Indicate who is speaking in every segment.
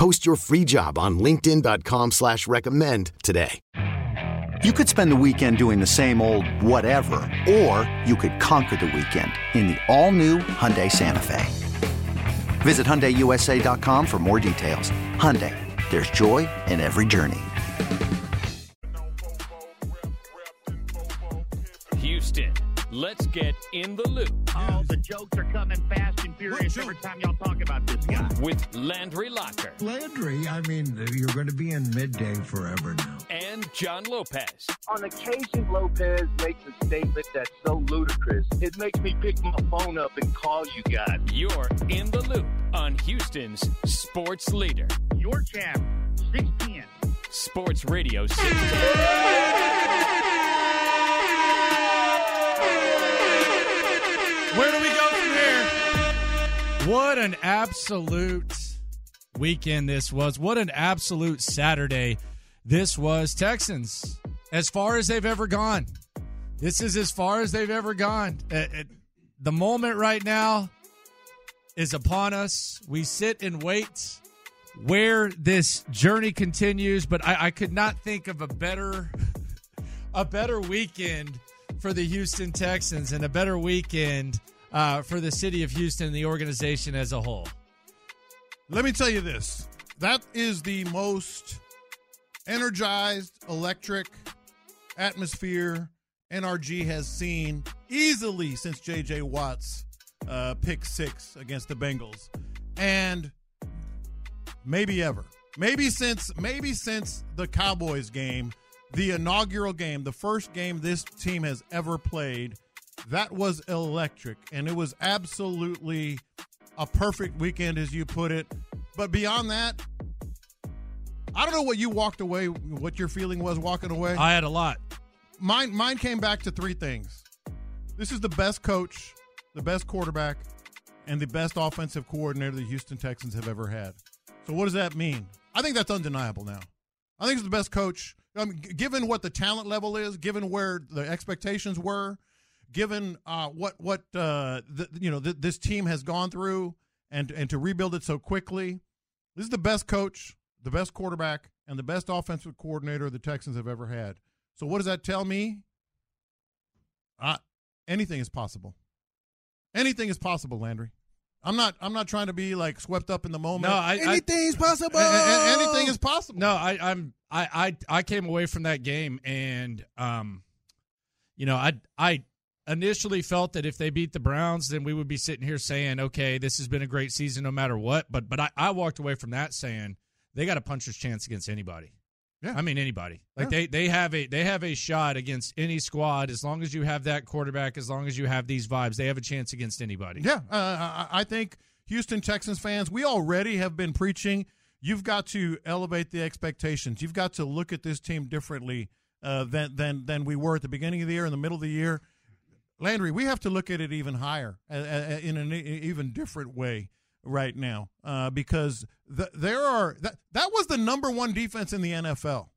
Speaker 1: Post your free job on linkedin.com slash recommend today.
Speaker 2: You could spend the weekend doing the same old whatever, or you could conquer the weekend in the all-new Hyundai Santa Fe. Visit HyundaiUSA.com for more details. Hyundai, there's joy in every journey.
Speaker 3: Houston, let's get in the loop
Speaker 4: All the jokes are coming fast and furious every time y'all talk about this guy.
Speaker 3: with Landry Locker
Speaker 5: Landry, I mean, you're going to be in midday forever now.
Speaker 3: and John Lopez.
Speaker 6: On occasion, Lopez makes a statement that's so ludicrous, it makes me pick my phone up and call you guys.
Speaker 3: You're in the loop on Houston's sports leader,
Speaker 4: Your champ, 610.
Speaker 3: Sports Radio 610.
Speaker 7: Where do we go from here? What an absolute weekend this was. What an absolute Saturday this was. Texans, as far as they've ever gone. This is as far as they've ever gone. Uh, uh, the moment right now is upon us. We sit and wait where this journey continues, but I, I could not think of a better a better weekend for the Houston Texans and a better weekend uh, for the city of Houston the organization as a whole.
Speaker 8: Let me tell you this. That is the most energized, electric atmosphere NRG has seen easily since JJ Watt's uh, pick six against the Bengals. And maybe ever. Maybe since maybe since the Cowboys game, the inaugural game, the first game this team has ever played, that was electric and it was absolutely a perfect weekend as you put it. But beyond that, I don't know what you walked away what your feeling was walking away.
Speaker 7: I had a lot.
Speaker 8: mine mine came back to three things. This is the best coach, the best quarterback, and the best offensive coordinator the Houston Texans have ever had. So what does that mean? I think that's undeniable now. I think it's the best coach. I mean, given what the talent level is, given where the expectations were, given uh, what what uh, the, you know th- this team has gone through, and and to rebuild it so quickly, this is the best coach, the best quarterback, and the best offensive coordinator the Texans have ever had. So what does that tell me? Uh, anything is possible. Anything is possible, Landry. I'm not. I'm not trying to be like swept up in the moment.
Speaker 7: No, I, I
Speaker 5: Anything's possible.
Speaker 8: A- a- a- anything is possible.
Speaker 7: no, I, I'm I, I I came away from that game and um, you know, I I initially felt that if they beat the Browns, then we would be sitting here saying, okay, this has been a great season no matter what. But but I, I walked away from that saying they got a puncher's chance against anybody.
Speaker 8: Yeah.
Speaker 7: I mean anybody. Like
Speaker 8: Yeah.
Speaker 7: they they have a they have a shot against any squad as long as you have that quarterback, as long as you have these vibes, they have a chance against anybody.
Speaker 8: Yeah, uh, I, think Houston Texans fans, we already have been preaching. You've got to elevate the expectations. You've got to look at this team differently uh, than than than we were at the beginning of the year, in the middle of the year. Landry, we have to look at it even higher, uh, uh, in an even different way right now, uh, because th- there are that that was the number one defense in the NFL.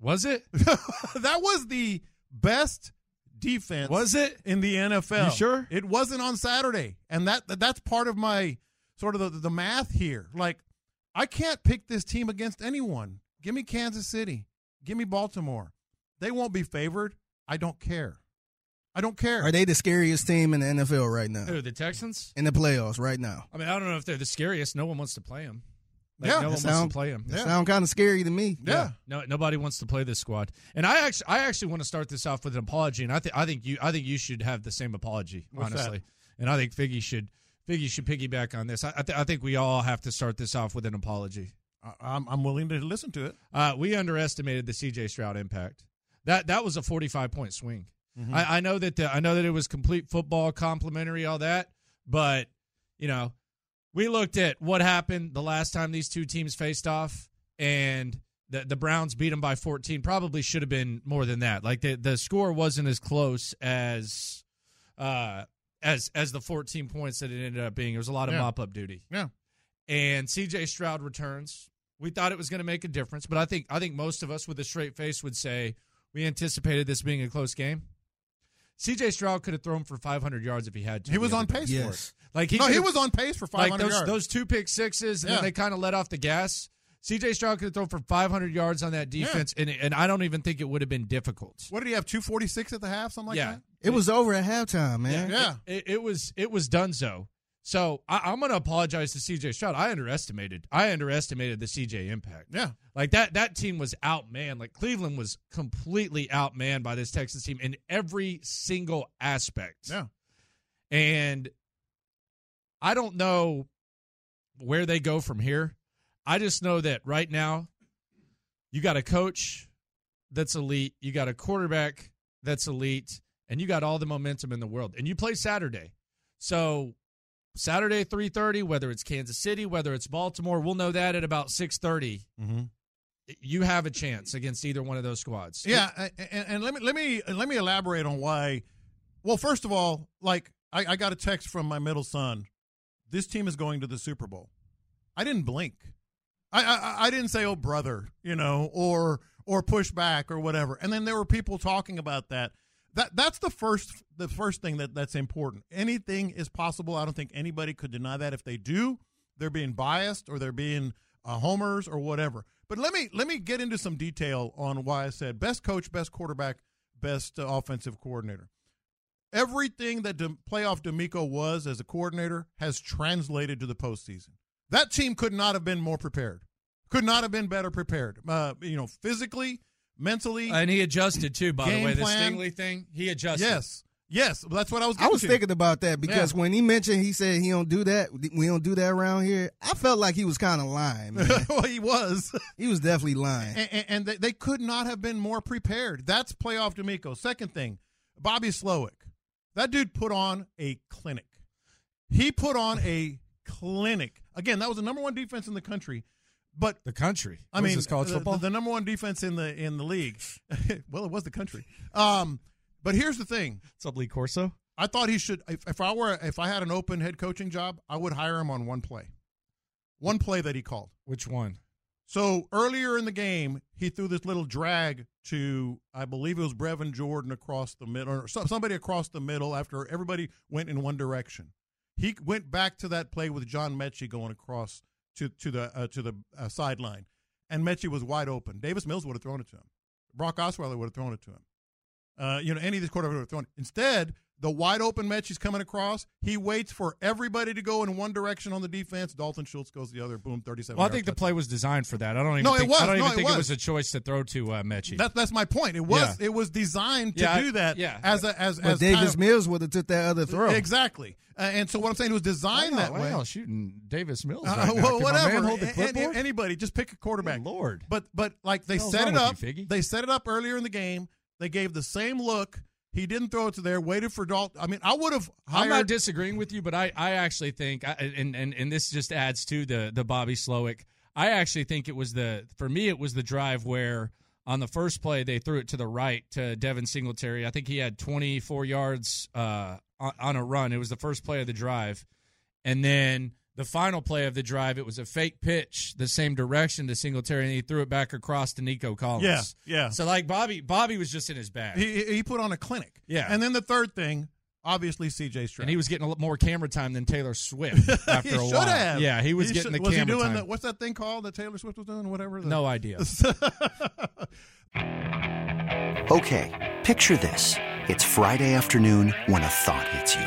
Speaker 7: Was it?
Speaker 8: that was the best defense.
Speaker 7: Was it?
Speaker 8: in the NFL?
Speaker 7: You sure?
Speaker 8: It wasn't on Saturday, and that that's part of my sort of the, the math here. Like, I can't pick this team against anyone. Give me Kansas City. Give me Baltimore. They won't be favored. I don't care. I don't care.
Speaker 5: Are they the scariest team in the NFL right now?
Speaker 7: Who, the Texans?
Speaker 5: In the playoffs right now.
Speaker 7: I mean, I don't know if they're the scariest. No one wants to play them. Like,
Speaker 8: Yeah.
Speaker 7: no
Speaker 8: That
Speaker 7: one wants
Speaker 5: sound-
Speaker 7: to play them.
Speaker 5: They
Speaker 8: Yeah.
Speaker 5: sound kind of scary to me.
Speaker 8: yeah.
Speaker 7: No, nobody wants to play this squad. And I actually, I actually want to start this off with an apology. And I think, I think you, I think you should have the same apology,
Speaker 8: What's that?
Speaker 7: honestly. And I think Figgy should, Figgy should piggyback on this. I, I, th- I think we all have to start this off with an apology.
Speaker 8: I, I'm, I'm willing to listen to it.
Speaker 7: Uh, we underestimated the CJ Stroud impact. That that was a 45 point swing. I, I know that the, I know that it was complete football, complimentary, all that, but you know, we looked at what happened the last time these two teams faced off, and the, the Browns beat them by 14. Probably should have been more than that. Like the the score wasn't as close as uh as as the 14 points that it ended up being. It was a lot of
Speaker 8: Yeah.
Speaker 7: mop up duty.
Speaker 8: Yeah.
Speaker 7: And CJ Stroud returns. We thought it was going to make a difference, but I think I think most of us with a straight face would say we anticipated this being a close game. CJ Stroud could have thrown for 500 yards if he had to.
Speaker 8: He was
Speaker 7: other
Speaker 8: on
Speaker 7: day.
Speaker 8: pace for
Speaker 9: Yes.
Speaker 8: it.
Speaker 7: Like he
Speaker 8: no, he was on pace for
Speaker 7: like
Speaker 8: 500
Speaker 7: those
Speaker 8: yards.
Speaker 7: those two pick sixes, and
Speaker 8: Yeah.
Speaker 7: then they kind of let off the gas. CJ Stroud could have thrown for 500 yards on that defense, and and I don't even think it would have been difficult.
Speaker 8: what did he have? 246 at the half, something like
Speaker 7: yeah,
Speaker 8: that.
Speaker 9: It was over at halftime, man.
Speaker 8: Yeah.
Speaker 7: It, it was it was Dunzo. So I, I'm going to apologize to CJ Stroud. I underestimated. I underestimated the CJ impact.
Speaker 8: Yeah.
Speaker 7: Like that that team was outmanned. Like Cleveland was completely outmanned by this Texas team in every single aspect.
Speaker 8: Yeah.
Speaker 7: And I don't know where they go from here. I just know that right now you got a coach that's elite, you got a quarterback that's elite, and you got all the momentum in the world. And you play Saturday. So Saturday 3:30 whether it's Kansas City, whether it's Baltimore, we'll know that at about 6:30.
Speaker 8: Mm-hmm.
Speaker 7: You have a chance against either one of those squads.
Speaker 8: Yeah, and, and let me let me let me elaborate on why. Well, first of all, like I, I got a text from my middle son. This team is going to the Super Bowl. I didn't blink. I I, I didn't say, "Oh, brother," you know, or or push back or whatever. And then there were people talking about that. That that's the first the first thing that that's important. Anything is possible. I don't think anybody could deny that. If they do, they're being biased or they're being uh, homers or whatever. But let me let me get into some detail on why I said best coach, best quarterback, best uh, offensive coordinator. Everything that De- playoff DeMeco was as a coordinator has translated to the postseason. That team could not have been more prepared. Could not have been better prepared. Uh, you know, physically, mentally.
Speaker 7: And he adjusted too, by the
Speaker 8: Game
Speaker 7: way. The
Speaker 8: plan.
Speaker 7: Stingley thing, he adjusted.
Speaker 8: yes, yes. Well, that's what I was.
Speaker 9: I was
Speaker 8: to.
Speaker 9: thinking about that because
Speaker 8: Yeah.
Speaker 9: when he mentioned he said he don't do that, we don't do that around here. I felt like he was kind of lying. Man.
Speaker 8: well, he was.
Speaker 9: he was definitely lying.
Speaker 8: and, and- and they, they could not have been more prepared. That's playoff DeMeco. Second thing, Bobby Slowik. That dude put on a clinic. He put on a clinic. Again, that was the number one defense in the country. But
Speaker 7: The country.
Speaker 8: I
Speaker 7: What is
Speaker 8: mean,
Speaker 7: this college
Speaker 8: the,
Speaker 7: football?
Speaker 8: the number one defense in the in the league. well, it was the country. Um, but here's the thing.
Speaker 7: Up, Lee Corso?
Speaker 8: I thought he should. If, if I were, if I had an open head coaching job, I would hire him on one play. One play that he called.
Speaker 7: Which one?
Speaker 8: So earlier in the game, he threw this little drag to, I believe it was Brevin Jordan across the middle, or somebody across the middle after everybody went in one direction. He went back to that play with John Metchie going across to to the uh, to the uh, sideline, and Metchie was wide open. Davis Mills would have thrown it to him. Brock Osweiler would have thrown it to him. Uh, you know, any of these quarterbacks would have thrown. Instead, the wide open Metchie's coming across. He waits for everybody to go in one direction on the defense. Dalton Schultz goes the other. Boom, thirty-seven.
Speaker 7: Well, I think the play was designed for that. I don't even
Speaker 8: No, it
Speaker 7: think,
Speaker 8: was.
Speaker 7: I don't
Speaker 8: No,
Speaker 7: even
Speaker 8: it
Speaker 7: think
Speaker 8: was.
Speaker 7: it was a choice to throw to uh, Metchie.
Speaker 8: That, that's my point. It was
Speaker 7: Yeah.
Speaker 8: it was designed to
Speaker 7: Yeah,
Speaker 8: do that.
Speaker 7: yeah.
Speaker 8: As a as
Speaker 9: But
Speaker 8: as
Speaker 9: Davis
Speaker 8: kind of-
Speaker 9: Mills would have took that other throw.
Speaker 8: exactly. Uh, and so what I'm saying it was designed that way.
Speaker 7: Wow, shooting Davis Mills.
Speaker 8: Uh,
Speaker 7: right now.
Speaker 8: well,
Speaker 7: Can
Speaker 8: whatever.
Speaker 7: man hold the
Speaker 8: A- any- anybody, just pick a quarterback.
Speaker 7: Good Lord.
Speaker 8: But but like they
Speaker 7: Hell's
Speaker 8: set it up.
Speaker 7: you,
Speaker 8: they set it up earlier in the game. They gave the same look. He didn't throw it to there. Waited for Dalton. I mean, I would have hired.
Speaker 7: I'm not disagreeing with you, but I, I actually think, and, and and this just adds to the the Bobby Slowik. I actually think it was the for me it was the drive where on the first play they threw it to the right to Devin Singletary. I think he had 24 yards uh, on, on a run. It was the first play of the drive, and then the final play of the drive it was a fake pitch the same direction to Singletary, and he threw it back across to Nico Collins.
Speaker 8: Yeah, yeah.
Speaker 7: So like Bobby, Bobby was just in his bag.
Speaker 8: he he put on a clinic.
Speaker 7: Yeah.
Speaker 8: And then the third thing, obviously, C.J. Stroud.
Speaker 7: and he was getting a lot more camera time than Taylor Swift after
Speaker 8: he
Speaker 7: a while.
Speaker 8: have.
Speaker 7: Yeah, he was
Speaker 8: He
Speaker 7: getting
Speaker 8: should-
Speaker 7: the
Speaker 8: was
Speaker 7: camera
Speaker 8: he doing
Speaker 7: time.
Speaker 8: The, what's that thing called that Taylor Swift was doing? Whatever. The,
Speaker 7: no idea.
Speaker 2: Okay, picture this. It's Friday afternoon when a thought hits you.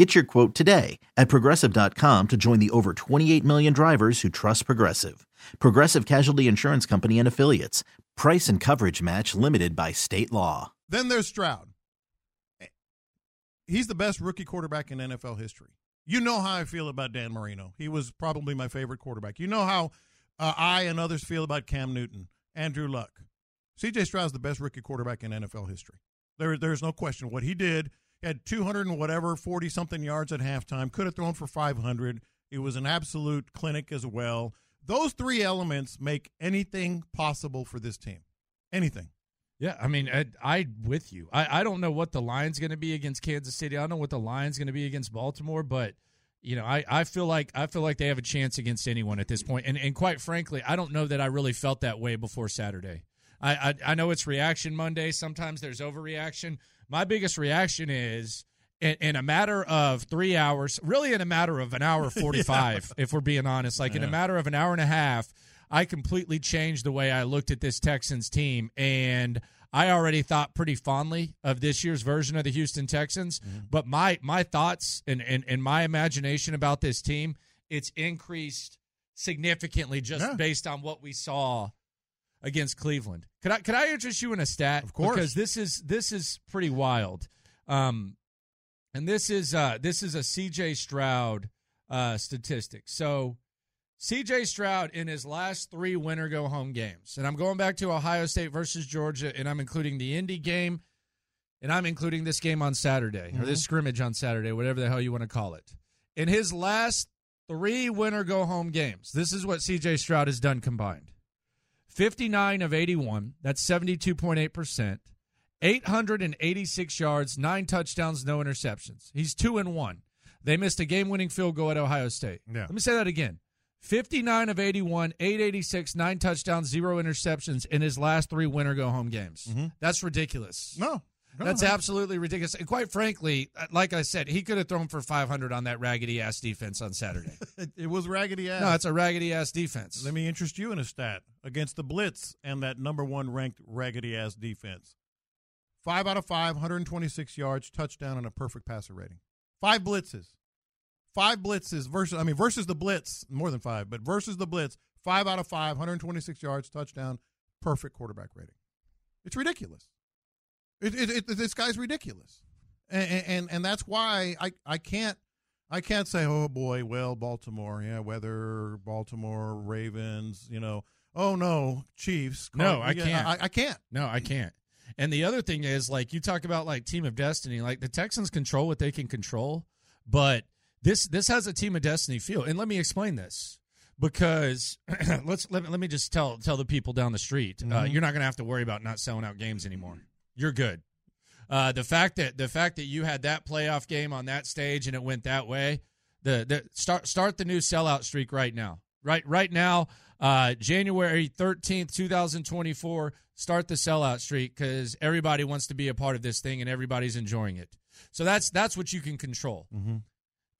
Speaker 10: Get your quote today at progressive.com to join the over 28 million drivers who trust Progressive. Progressive Casualty Insurance Company and Affiliates. Price and coverage match limited by state law.
Speaker 8: Then there's Stroud. He's the best rookie quarterback in NFL history. You know how I feel about Dan Marino. He was probably my favorite quarterback. You know how uh, I and others feel about Cam Newton, Andrew Luck. CJ Stroud's the best rookie quarterback in NFL history. There, there's no question. What he did had 200 and whatever, 40 something yards at halftime, could have thrown for 500. It was an absolute clinic as well. Those three elements make anything possible for this team. Anything.
Speaker 7: Yeah, I mean, I, I with you. I, I don't know what the line's going to be against Kansas City. I don't know what the line's going to be against Baltimore, but you know, I, I feel like I feel like they have a chance against anyone at this point. And and quite frankly, I don't know that I really felt that way before Saturday. I I, I know it's reaction Monday. Sometimes there's overreaction. My biggest reaction is in, in a matter of three hours, really in a matter of an hour forty five, yeah. if we're being honest. Like yeah. in a matter of an hour and a half, I completely changed the way I looked at this Texans team and I already thought pretty fondly of this year's version of the Houston Texans, mm-hmm. but my my thoughts and, and and my imagination about this team, it's increased significantly just yeah. based on what we saw against Cleveland. Could I could I interest you in a stat?
Speaker 8: Of course,
Speaker 7: because this is this is pretty wild. Um, and this is uh this is a CJ Stroud uh statistic. So CJ Stroud in his last three winner go home games. And I'm going back to Ohio State versus Georgia, and I'm including the Indy game, and I'm including this game on Saturday, mm-hmm. or this mm-hmm. scrimmage on Saturday, whatever the hell you want to call it. In his last three winner go home games, this is what CJ Stroud has done combined 59 of 81, that's 72.8%, 886 yards, nine touchdowns, no interceptions. He's two and one. They missed a game winning field goal at Ohio State. Yeah. Let me say that again 59 of 81, 886, nine touchdowns, zero interceptions in his last three winner go home games. Mm-hmm. That's ridiculous.
Speaker 8: No.
Speaker 7: That's absolutely ridiculous. And quite frankly, uh, like I said, he could have thrown for 500 on that raggedy ass defense on Saturday.
Speaker 8: it was raggedy ass.
Speaker 7: No, it's a raggedy ass defense.
Speaker 8: Let me interest you in a stat against the Blitz and that number one ranked raggedy ass defense. Five out of five, 126 yards, touchdown, and a perfect passer rating. Five blitzes. Five blitzes versus, I mean, versus the blitz, more than five, but versus the blitz, five out of five, 126 yards, touchdown, perfect quarterback rating. It's ridiculous. It, it, it, this guy's ridiculous, and, and and that's why I I can't I can't say oh boy well Baltimore yeah weather Baltimore Ravens you know. Oh no Chiefs.
Speaker 7: No I can't.
Speaker 8: I, I can't.
Speaker 7: No I can't. And the other thing is like you talk about like team of destiny like the Texans control what they can control but this this has a team of destiny feel, and let me explain this because let's let, let me just tell tell the people down the street, uh, mm-hmm. uh, you're not going to have to worry about not selling out games anymore. You're good. Uh, the fact that the fact that you had that playoff game on that stage and it went that way, the, the start start the new sellout streak right now. Right right now, uh, January 13th, 2024, start the sellout streak because everybody wants to be a part of this thing and everybody's enjoying it. So that's that's what you can control. Mm-hmm.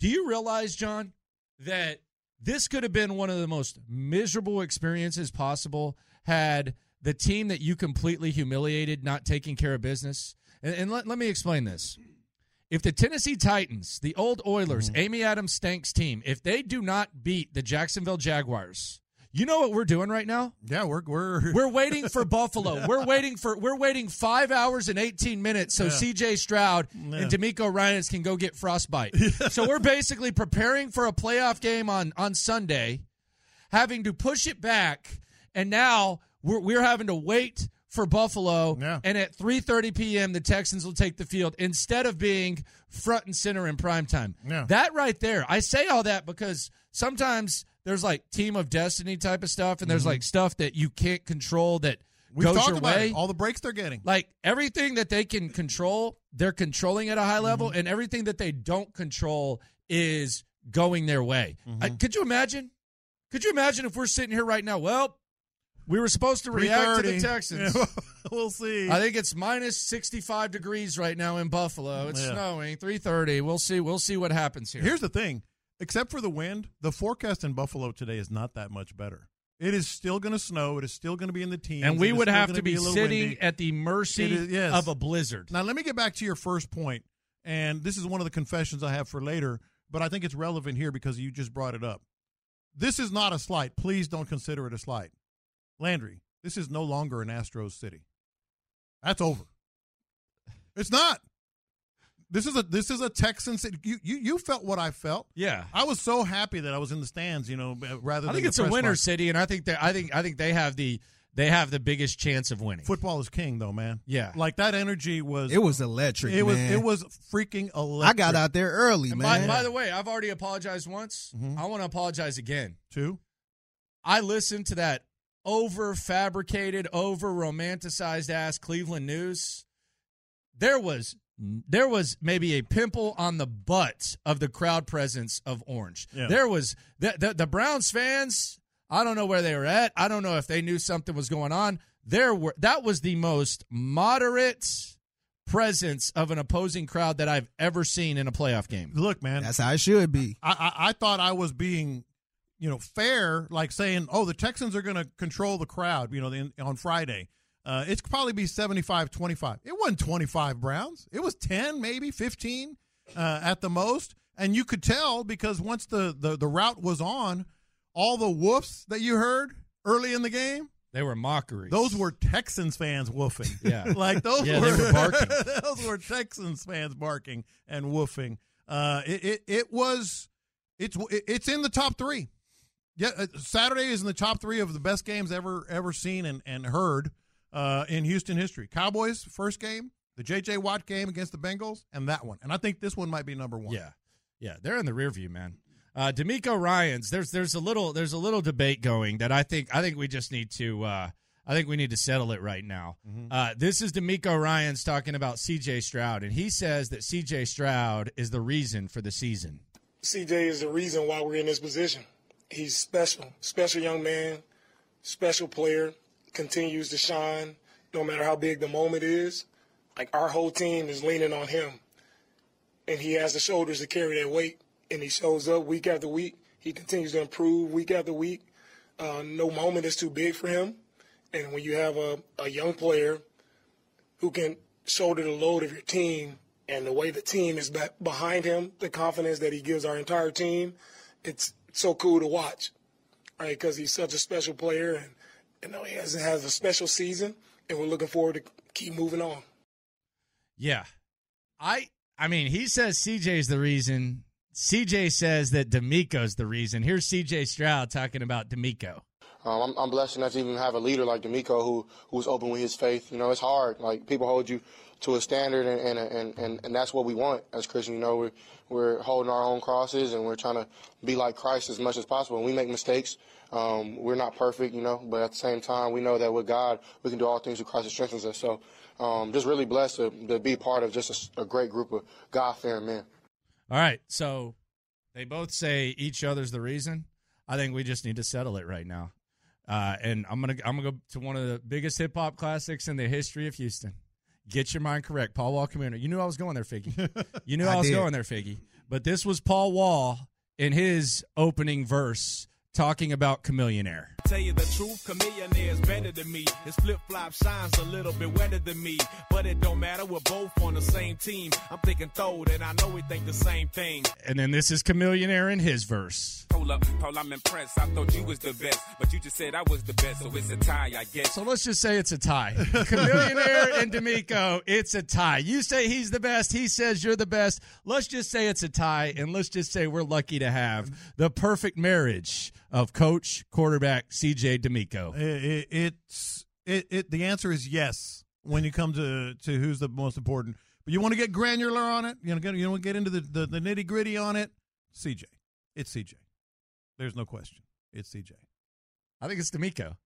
Speaker 7: Do you realize, John, that this could have been one of the most miserable experiences possible had the team that you completely humiliated not taking care of business? And, and let, let me explain this. If the Tennessee Titans, the old Oilers, mm-hmm. Amy Adams Strunk's team, if they do not beat the Jacksonville Jaguars, You know what we're doing right now?
Speaker 8: Yeah, we're we're
Speaker 7: We're waiting for Buffalo. We're waiting for we're waiting five hours and eighteen minutes so
Speaker 8: Yeah.
Speaker 7: C.J. Stroud
Speaker 8: Yeah.
Speaker 7: and DeMeco Ryans can go get frostbite. so we're basically preparing for a playoff game on on Sunday, having to push it back, and now we're we're having to wait for Buffalo.
Speaker 8: Yeah.
Speaker 7: And at three thirty p.m., the Texans will take the field instead of being front and center in prime time.
Speaker 8: Yeah.
Speaker 7: That right there, I say all that because sometimes there's like team of destiny type of stuff, and there's like stuff that you can't control that
Speaker 8: Mm-hmm. We've
Speaker 7: goes
Speaker 8: talked
Speaker 7: your
Speaker 8: about
Speaker 7: way.
Speaker 8: it. all the breaks they're getting.
Speaker 7: like everything that they can control, they're controlling at a high level,
Speaker 8: Mm-hmm.
Speaker 7: and everything that they don't control is going their way.
Speaker 8: Mm-hmm.
Speaker 7: I- could you imagine? Could you imagine if we're sitting here right now? Well, we were supposed to react to the
Speaker 8: 3:30.
Speaker 7: Texans.
Speaker 8: Yeah, we'll see.
Speaker 7: I think it's minus 65 degrees right now in Buffalo. It's
Speaker 8: Yeah.
Speaker 7: snowing. 3:30. We'll see. We'll see what happens here.
Speaker 8: Here's the thing: except for the wind, the forecast in Buffalo today is not that much better. It is still going to snow. It is still going to be in the teens.
Speaker 7: and we would have to be, sitting
Speaker 8: windy.
Speaker 7: at the mercy
Speaker 8: is- yes.
Speaker 7: of a blizzard.
Speaker 8: Now, let me get back to your first point, and this is one of the confessions I have for later, but I think it's relevant here because you just brought it up. This is not a slight. Please don't consider it a slight. Landry, this is no longer an Astros city. That's over. It's not. This is a this is a Texan city. You you, you felt what I felt.
Speaker 7: Yeah.
Speaker 8: I was so happy that I was in the stands. You know, rather
Speaker 7: I think
Speaker 8: the
Speaker 7: it's a
Speaker 8: press
Speaker 7: winner
Speaker 8: box.
Speaker 7: city, and I think that I think I think they have the they have the biggest chance of winning.
Speaker 8: Football is king, though, man.
Speaker 7: Yeah.
Speaker 8: like that energy was.
Speaker 9: It was electric.
Speaker 8: It was. It was freaking electric.
Speaker 9: I got out there early,
Speaker 7: And
Speaker 9: man.
Speaker 7: by, by the way, I've already apologized once.
Speaker 8: Mhm.
Speaker 7: I want to apologize again.
Speaker 8: Two.
Speaker 7: I listened to that over fabricated, over romanticized ass Cleveland news. There was there was maybe a pimple on the butt of the crowd presence of Orange.
Speaker 8: Yeah.
Speaker 7: There was the, the the Browns fans. I don't know where they were at. I don't know if they knew something was going on. There were that was the most moderate presence of an opposing crowd that I've ever seen in a playoff game.
Speaker 8: Look, man.
Speaker 9: That's how it should be.
Speaker 8: I, I, I thought I was being, you know, fair, like saying, oh, the Texans are going to control the crowd, you know, the, on Friday. Uh, it's probably be 75 25. It wasn't 25 Browns. It was 10, maybe 15 uh, at the most. And you could tell because once the, the, the route was on, all the whoofs that you heard early in the game,
Speaker 7: They were mockeries.
Speaker 8: those were Texans fans woofing.
Speaker 7: Yeah.
Speaker 8: like those
Speaker 7: Yeah,
Speaker 8: were,
Speaker 7: were barking.
Speaker 8: those were Texans fans barking and woofing. Uh, it, it it was it's it's in the top three. Yeah, uh, Saturday is in the top three of the best games ever ever seen and and heard uh, in Houston history. Cowboys first game, the J.J. Watt game against the Bengals, and that one. And I think this one might be number one.
Speaker 7: Yeah, yeah, they're in the rear view, man. Uh, DeMeco Ryan's there's there's a little there's a little debate going that I think I think we just need to uh, I think we need to settle it right now. Uh, this is DeMeco Ryan's talking about C.J. Stroud, and he says that C.J. Stroud is the reason for the season.
Speaker 11: CJ is the reason why we're in this position. He's special, special young man, special player, continues to shine no matter how big the moment is. Like our whole team is leaning on him. And he has the shoulders to carry that weight. And he shows up week after week. He continues to improve week after week. Uh, no moment is too big for him. And when you have a, a young player who can shoulder the load of your team and the way the team is be- behind him, the confidence that he gives our entire team, it's so cool to watch, right? Because he's such a special player and you know he has has a special season, and we're looking forward to keep moving on.
Speaker 7: Yeah, I I mean he says C.J.'s the reason. C.J. says that DeMeco's the reason. Here's C.J. Stroud talking about DeMeco.
Speaker 12: Um, I'm, I'm blessed enough to even have a leader like DeMeco who who's open with his faith. You know, it's hard. Like people hold you to a standard, and and and, and, and that's what we want as Christians. You know, we're we're holding our own crosses, and we're trying to be like Christ as much as possible. We make mistakes. Um, we're not perfect, you know, but at the same time, we know that with God, we can do all things through Christ that strengthens us. So, um, just really blessed to, to be part of just a, a great group of God-fearing men.
Speaker 7: All right, so they both say each other's the reason. I think we just need to settle it right now. Uh, and I'm gonna I'm gonna go to one of the biggest hip hop classics in the history of Houston. Get your mind correct, Paul Wall Community. You knew I was going there, Figgy. You knew I,
Speaker 9: I
Speaker 7: was
Speaker 9: did.
Speaker 7: going there, Figgy. But this was Paul Wall in his opening verse talking about Chamillionaire.
Speaker 13: Tell you the truth, Chamillion is better than me. His flip flop shines a little bit wetter than me, but it don't matter. We're both on the same team. I'm thinking throw and I know we think the same thing.
Speaker 7: And then this is Chamillionaire in his verse.
Speaker 14: Hold up, Paul, I'm impressed. I thought you was the best, but you just said I was the best, so it's a tie, I guess.
Speaker 7: So let's just say it's a tie. Chamillionaire and DeMeco, it's a tie. You say he's the best, he says you're the best. Let's just say it's a tie, and let's just say we're lucky to have the perfect marriage of coach, quarterback, CJ DeMeco.
Speaker 8: It, it, it's it, it. The answer is yes when you come to to who's the most important. But you want to get granular on it. You know, get, you want to get into the, the, the nitty gritty on it. CJ, it's CJ. There's no question. It's CJ.
Speaker 7: I think it's DeMeco.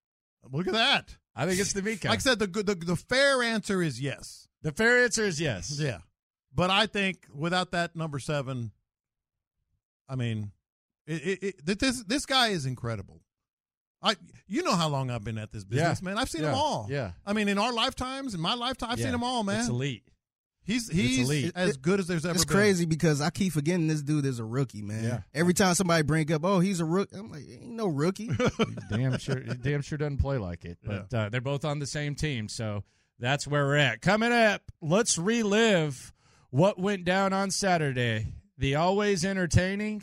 Speaker 8: Look at that.
Speaker 7: I think it's DeMeco.
Speaker 8: Like I said, the, the the fair answer is yes.
Speaker 7: The fair answer is yes.
Speaker 8: Yeah, but I think without that number seven, I mean, it, it, it, this this guy is incredible. I you know how long I've been at this business,
Speaker 7: Yeah.
Speaker 8: man. I've seen
Speaker 7: Yeah.
Speaker 8: them all.
Speaker 7: Yeah.
Speaker 8: I mean, in our lifetimes, in my lifetime, I've
Speaker 7: Yeah.
Speaker 8: seen them all, man.
Speaker 7: It's elite.
Speaker 8: He's
Speaker 7: It's
Speaker 8: he's
Speaker 7: elite.
Speaker 8: as good as there's ever
Speaker 9: It's
Speaker 8: been.
Speaker 9: crazy because I keep forgetting this dude is a rookie, man.
Speaker 7: Yeah.
Speaker 9: Every time somebody bring up, oh, he's a rookie, I'm like, ain't no rookie.
Speaker 7: damn sure damn sure doesn't play like it. But uh, they're both on the same team, so that's where we're at. Coming up, let's relive what went down on Saturday. The always entertaining,